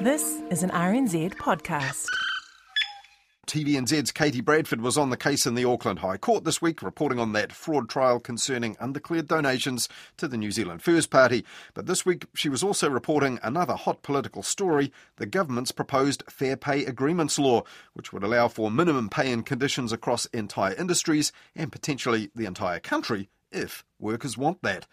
This is an RNZ podcast. TVNZ's Katie Bradford was on the case in the Auckland High Court this week, reporting on that fraud trial concerning undeclared donations to the New Zealand First Party. But this week, she was also reporting another hot political story the government's proposed Fair Pay Agreements Law, which would allow for minimum pay and conditions across entire industries and potentially the entire country if workers want that.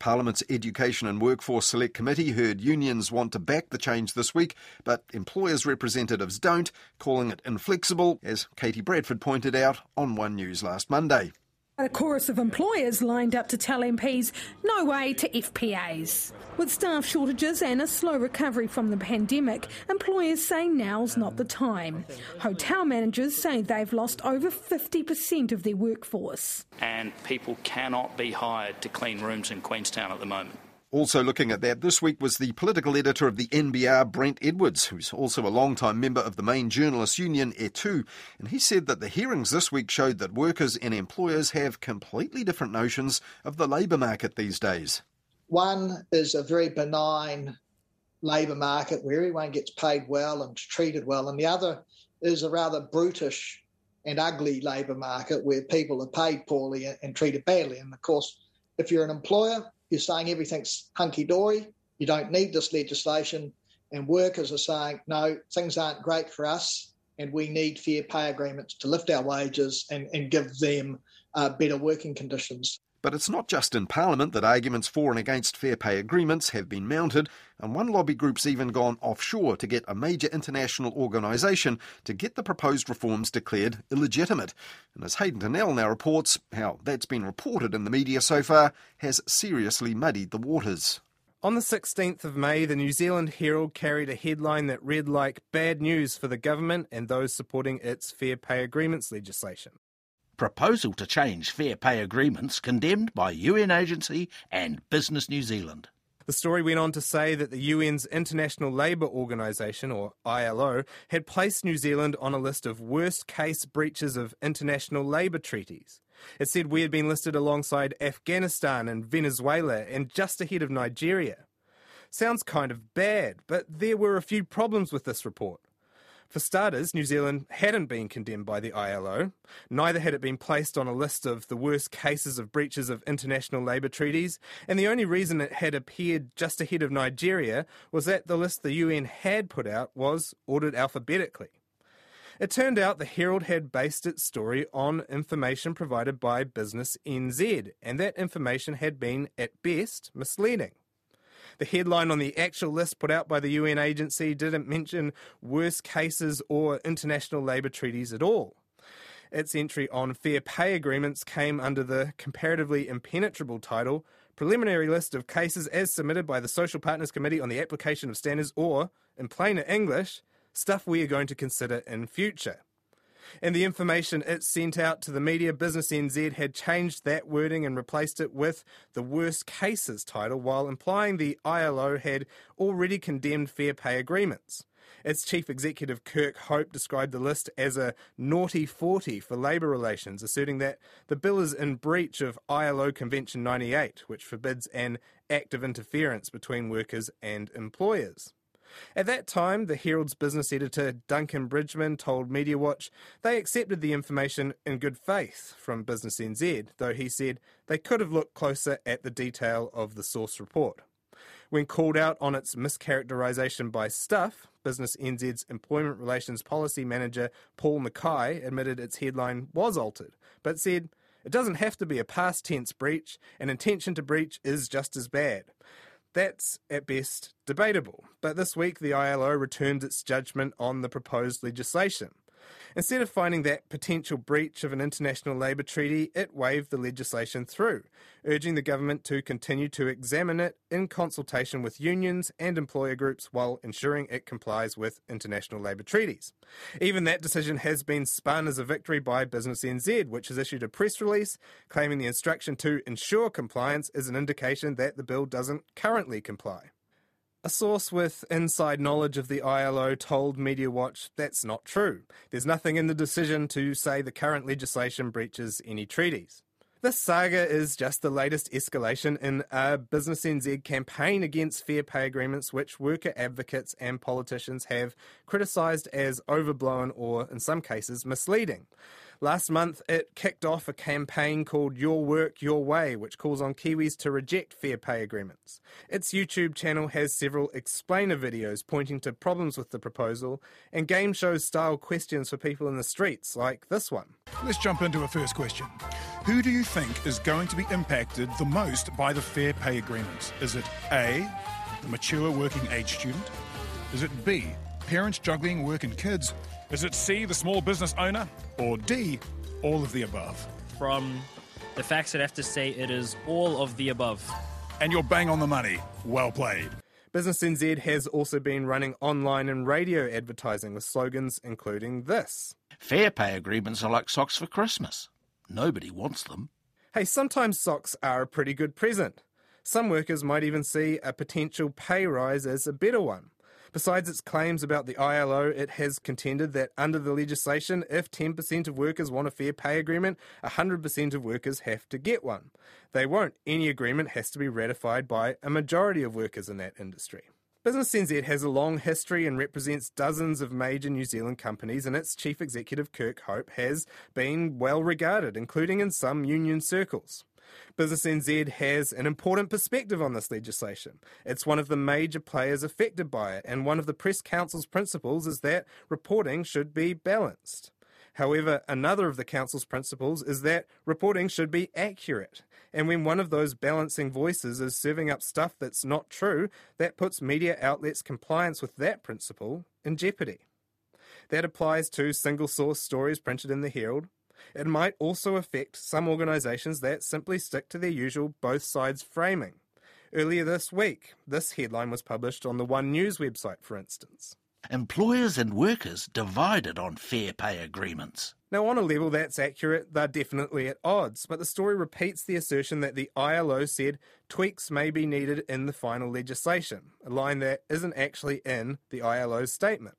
Parliament's Education and Workforce Select Committee heard unions want to back the change this week, but employers' representatives don't, calling it inflexible, as Katie Bradford pointed out on One News last Monday. A chorus of employers lined up to tell MPs no way to FPAs. With staff shortages and a slow recovery from the pandemic, employers say now's not the time. Hotel managers say they've lost over 50% of their workforce. And people cannot be hired to clean rooms in Queenstown at the moment. Also looking at that this week was the political editor of the NBR, Brent Edwards, who's also a long-time member of the main journalists union, ETU, and he said that the hearings this week showed that workers and employers have completely different notions of the labour market these days. One is a very benign labour market where everyone gets paid well and treated well, and the other is a rather brutish and ugly labour market where people are paid poorly and treated badly. And of course, if you're an employer, you're saying everything's hunky dory, you don't need this legislation, and workers are saying, no, things aren't great for us, and we need fair pay agreements to lift our wages and, and give them uh, better working conditions. But it's not just in Parliament that arguments for and against fair pay agreements have been mounted, and one lobby group's even gone offshore to get a major international organisation to get the proposed reforms declared illegitimate. And as Hayden Donnell now reports, how that's been reported in the media so far has seriously muddied the waters. On the 16th of May, the New Zealand Herald carried a headline that read like bad news for the government and those supporting its fair pay agreements legislation. Proposal to change fair pay agreements condemned by UN agency and Business New Zealand. The story went on to say that the UN's International Labour Organization, or ILO, had placed New Zealand on a list of worst case breaches of international labour treaties. It said we had been listed alongside Afghanistan and Venezuela and just ahead of Nigeria. Sounds kind of bad, but there were a few problems with this report. For starters, New Zealand hadn't been condemned by the ILO, neither had it been placed on a list of the worst cases of breaches of international labour treaties, and the only reason it had appeared just ahead of Nigeria was that the list the UN had put out was ordered alphabetically. It turned out the Herald had based its story on information provided by Business NZ, and that information had been, at best, misleading. The headline on the actual list put out by the UN agency didn't mention worst cases or international labour treaties at all. Its entry on fair pay agreements came under the comparatively impenetrable title Preliminary List of Cases as Submitted by the Social Partners Committee on the Application of Standards, or, in plainer English, stuff we are going to consider in future. And the information it sent out to the media, Business NZ had changed that wording and replaced it with the worst cases title while implying the ILO had already condemned fair pay agreements. Its chief executive, Kirk Hope, described the list as a naughty 40 for labour relations, asserting that the bill is in breach of ILO Convention 98, which forbids an act of interference between workers and employers. At that time, the Herald's business editor, Duncan Bridgeman told Media Watch they accepted the information in good faith from Business NZ, though he said they could have looked closer at the detail of the source report. When called out on its mischaracterisation by Stuff, Business NZ's Employment Relations Policy Manager Paul Mackay admitted its headline was altered, but said it doesn't have to be a past tense breach, and intention to breach is just as bad. That's, at best, debatable. But this week, the ILO returned its judgment on the proposed legislation. Instead of finding that potential breach of an international labour treaty, it waved the legislation through, urging the government to continue to examine it in consultation with unions and employer groups while ensuring it complies with international labour treaties. Even that decision has been spun as a victory by Business NZ, which has issued a press release claiming the instruction to ensure compliance is an indication that the bill doesn't currently comply. A source with inside knowledge of the ILO told MediaWatch that's not true. There's nothing in the decision to say the current legislation breaches any treaties. This saga is just the latest escalation in a Business NZ campaign against fair pay agreements, which worker advocates and politicians have criticised as overblown or, in some cases, misleading. Last month, it kicked off a campaign called Your Work, Your Way, which calls on Kiwis to reject fair pay agreements. Its YouTube channel has several explainer videos pointing to problems with the proposal and game show style questions for people in the streets, like this one. Let's jump into a first question. Who do you think is going to be impacted the most by the fair pay agreements? Is it A, the mature working age student? Is it B, parents juggling work and kids? Is it C, the small business owner? Or D, all of the above? From the facts, I'd have to say it is all of the above. And you're bang on the money. Well played. Business NZ has also been running online and radio advertising with slogans including this Fair pay agreements are like socks for Christmas. Nobody wants them. Hey, sometimes socks are a pretty good present. Some workers might even see a potential pay rise as a better one. Besides its claims about the ILO, it has contended that under the legislation, if 10% of workers want a fair pay agreement, 100% of workers have to get one. They won't. Any agreement has to be ratified by a majority of workers in that industry. Business NZ has a long history and represents dozens of major New Zealand companies, and its chief executive, Kirk Hope, has been well regarded, including in some union circles. Business NZ has an important perspective on this legislation. It's one of the major players affected by it, and one of the Press Council's principles is that reporting should be balanced. However, another of the Council's principles is that reporting should be accurate. And when one of those balancing voices is serving up stuff that's not true, that puts media outlets' compliance with that principle in jeopardy. That applies to single source stories printed in the Herald, it might also affect some organisations that simply stick to their usual both sides framing. Earlier this week, this headline was published on the One News website, for instance. Employers and workers divided on fair pay agreements. Now, on a level that's accurate, they're definitely at odds, but the story repeats the assertion that the ILO said tweaks may be needed in the final legislation, a line that isn't actually in the ILO's statement.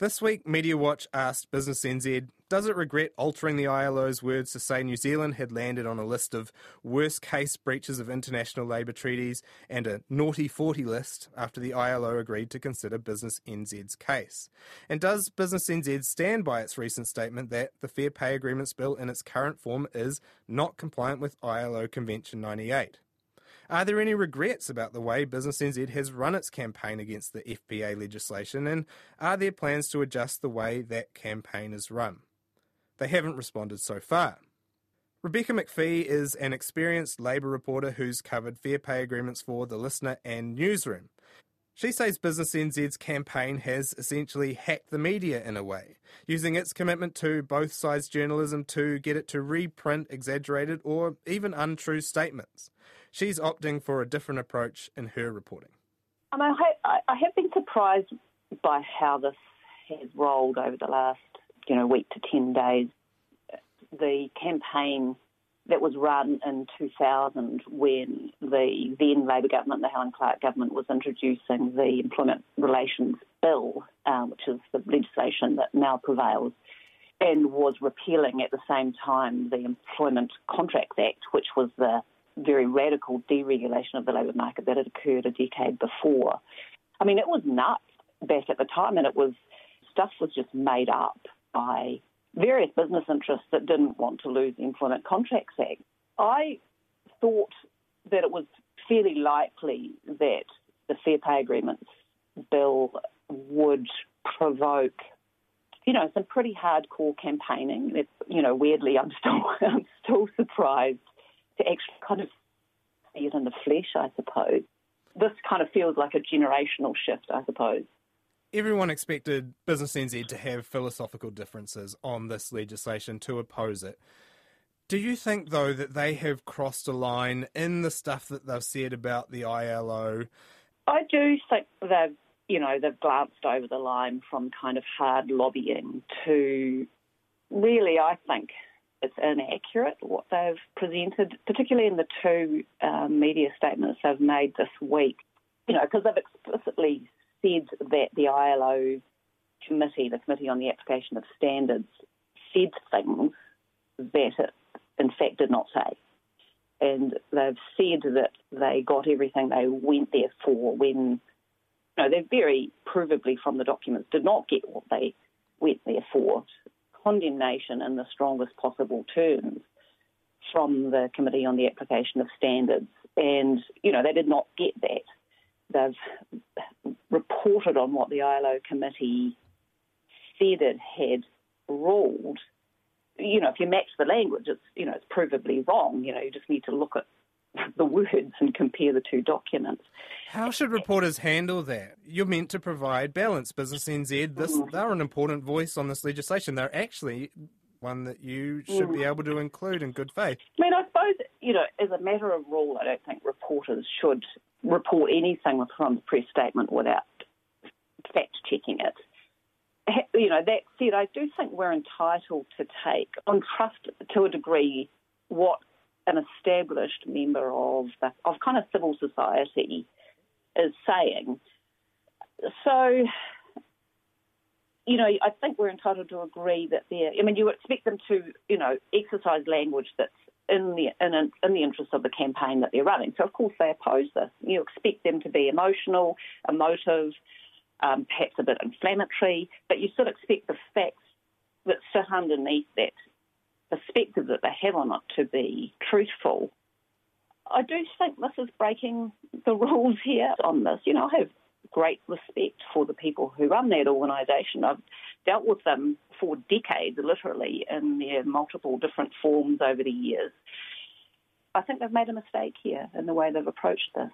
This week, Media Watch asked Business NZ, does it regret altering the ILO's words to say New Zealand had landed on a list of worst case breaches of international labour treaties and a naughty 40 list after the ILO agreed to consider Business NZ's case? And does Business NZ stand by its recent statement that the Fair Pay Agreements Bill in its current form is not compliant with ILO Convention 98? Are there any regrets about the way Business NZ has run its campaign against the FPA legislation, and are there plans to adjust the way that campaign is run? They haven't responded so far. Rebecca Macfie is an experienced Labour reporter who's covered fair pay agreements for The Listener and Newsroom. She says Business NZ's campaign has essentially hacked the media in a way, using its commitment to both sides journalism to get it to reprint exaggerated or even untrue statements. She's opting for a different approach in her reporting. I, I have been surprised by how this has rolled over the last, you know, week to ten days. The campaign that was run in 2000 when the then Labor government, the Helen Clark government, was introducing the Employment Relations Bill, um, which is the legislation that now prevails, and was repealing at the same time the Employment Contracts Act, which was the very radical deregulation of the labour market that had occurred a decade before. I mean, it was nuts back at the time, and it was stuff was just made up by various business interests that didn't want to lose the Employment Contracts Act. I thought that it was fairly likely that the Fair Pay Agreements bill would provoke, you know, some pretty hardcore campaigning. It, you know, weirdly, I'm still I'm still surprised to actually kind of see it in the flesh, I suppose. This kind of feels like a generational shift, I suppose. Everyone expected Business NZ to have philosophical differences on this legislation to oppose it. Do you think, though, that they have crossed a line in the stuff that they've said about the ILO? I do think they've, you know, they've glanced over the line from kind of hard lobbying to really, I think, it's inaccurate what they've presented, particularly in the two um, media statements they've made this week. You know, because they've explicitly said that the ILO committee, the Committee on the Application of Standards, said things that it in fact, did not say. And they've said that they got everything they went there for when, you know, they very provably from the documents did not get what they went there for. Condemnation in the strongest possible terms from the Committee on the Application of Standards. And, you know, they did not get that. They've reported on what the ILO committee said it had ruled. You know, if you match the language, it's, you know, it's provably wrong. You know, you just need to look at the words and compare the two documents. How should reporters handle that? You're meant to provide balance. Business NZ, this, mm. they're an important voice on this legislation. They're actually one that you should be mm. able to include in good faith. I mean, I suppose, you know, as a matter of rule, I don't think reporters should report anything from the press statement without fact checking it. You know, that said, I do think we're entitled to take on trust to a degree what an established member of the, of kind of civil society is saying. So, you know, I think we're entitled to agree that they're. I mean, you expect them to, you know, exercise language that's in the in, in the interest of the campaign that they're running. So, of course, they oppose this. You expect them to be emotional, emotive, um, perhaps a bit inflammatory, but you still expect the facts that sit underneath that perspective that they have on it to be truthful. I do think this is breaking the rules here on this. You know, I have great respect for the people who run that organisation. I've dealt with them for decades, literally, in their multiple different forms over the years. I think they've made a mistake here in the way they've approached this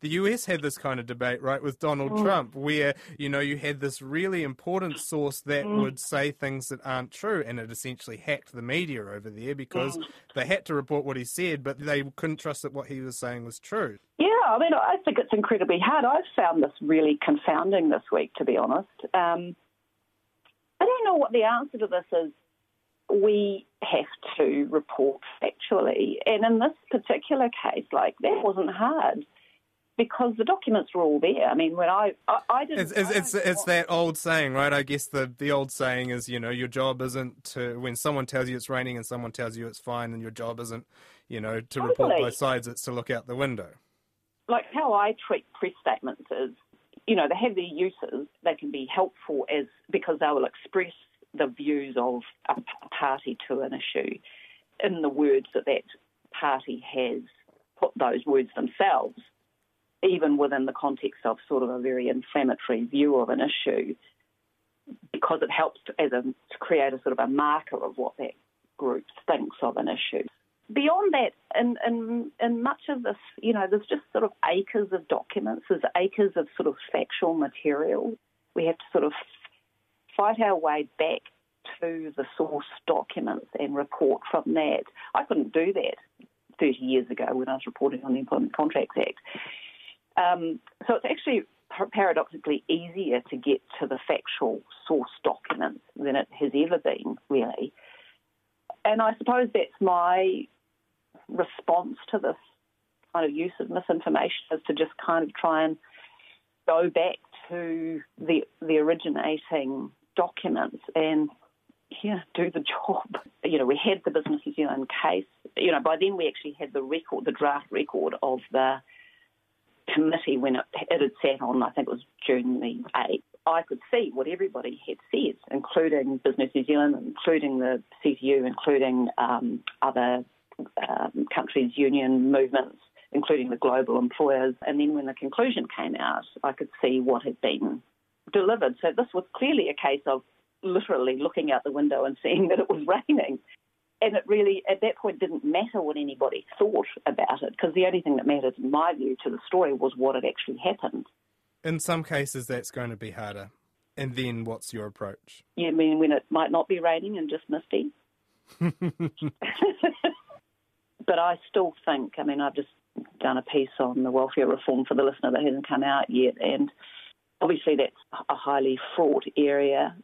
the US had this kind of debate, right, with Donald mm. Trump, where, you know, you had this really important source that mm. would say things that aren't true, and it essentially hacked the media over there because mm. they had to report what he said, but they couldn't trust that what he was saying was true. Yeah, I mean, I think it's incredibly hard. I've found this really confounding this week, to be honest. Um, I don't know what the answer to this is. We have to report factually. And in this particular case, like, that wasn't hard because the documents were all there. I mean, when I I, I didn't. It's it's, it's, it's that old saying, right? I guess the the old saying is, you know, your job isn't to when someone tells you it's raining and someone tells you it's fine, and your job isn't, you know, to totally. report both sides. It's to look out the window. Like how I treat press statements is, you know, they have their uses. They can be helpful as because they will express the views of a party to an issue in the words that that party has put those words themselves even within the context of sort of a very inflammatory view of an issue, because it helps to, as a, to create a sort of a marker of what that group thinks of an issue. Beyond that, in, in, in much of this, you know, there's just sort of acres of documents, there's acres of sort of factual material. We have to sort of fight our way back to the source documents and report from that. I couldn't do that 30 years ago when I was reporting on the Employment Contracts Act. Um, so it's actually paradoxically easier to get to the factual source documents than it has ever been, really. And I suppose that's my response to this kind of use of misinformation is to just kind of try and go back to the the originating documents and yeah, do the job. You know, we had the Business New Zealand case. You know, by then we actually had the record, the draft record of the committee when it, it had sat on, I think it was June the 8th, I could see what everybody had said, including Business New Zealand, including the CTU, including um, other um, countries' union movements, including the global employers. And then when the conclusion came out, I could see what had been delivered. So this was clearly a case of literally looking out the window and seeing that it was raining and it really, at that point, didn't matter what anybody thought about it because the only thing that mattered, in my view, to the story was what had actually happened. In some cases, that's going to be harder. And then what's your approach? Yeah, I mean, when it might not be raining and just misty. but I still think, I mean, I've just done a piece on the welfare reform for the listener that hasn't come out yet. And obviously, that's a highly fraught area.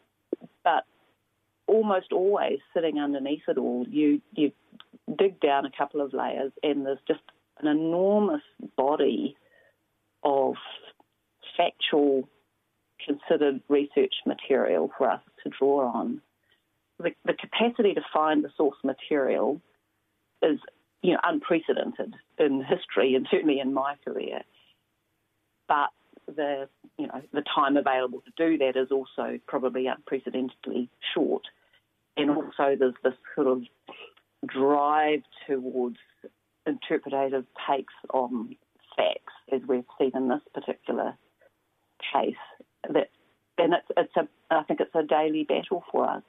Almost always sitting underneath it all, you you dig down a couple of layers, and there's just an enormous body of factual, considered research material for us to draw on. The, the capacity to find the source material is you know unprecedented in history and certainly in my career. But the you know the time available to do that is also probably unprecedentedly short, and also there's this sort of drive towards interpretative takes on facts, as we've seen in this particular case. That and it's it's a I think it's a daily battle for us.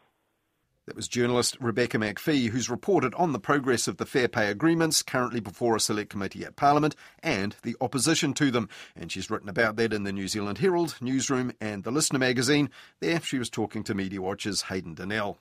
That was journalist Rebecca Macfie, who's reported on the progress of the fair pay agreements currently before a select committee at Parliament and the opposition to them. And she's written about that in the New Zealand Herald, Newsroom, and the Listener magazine. There, she was talking to Media Watch's Hayden Donnell.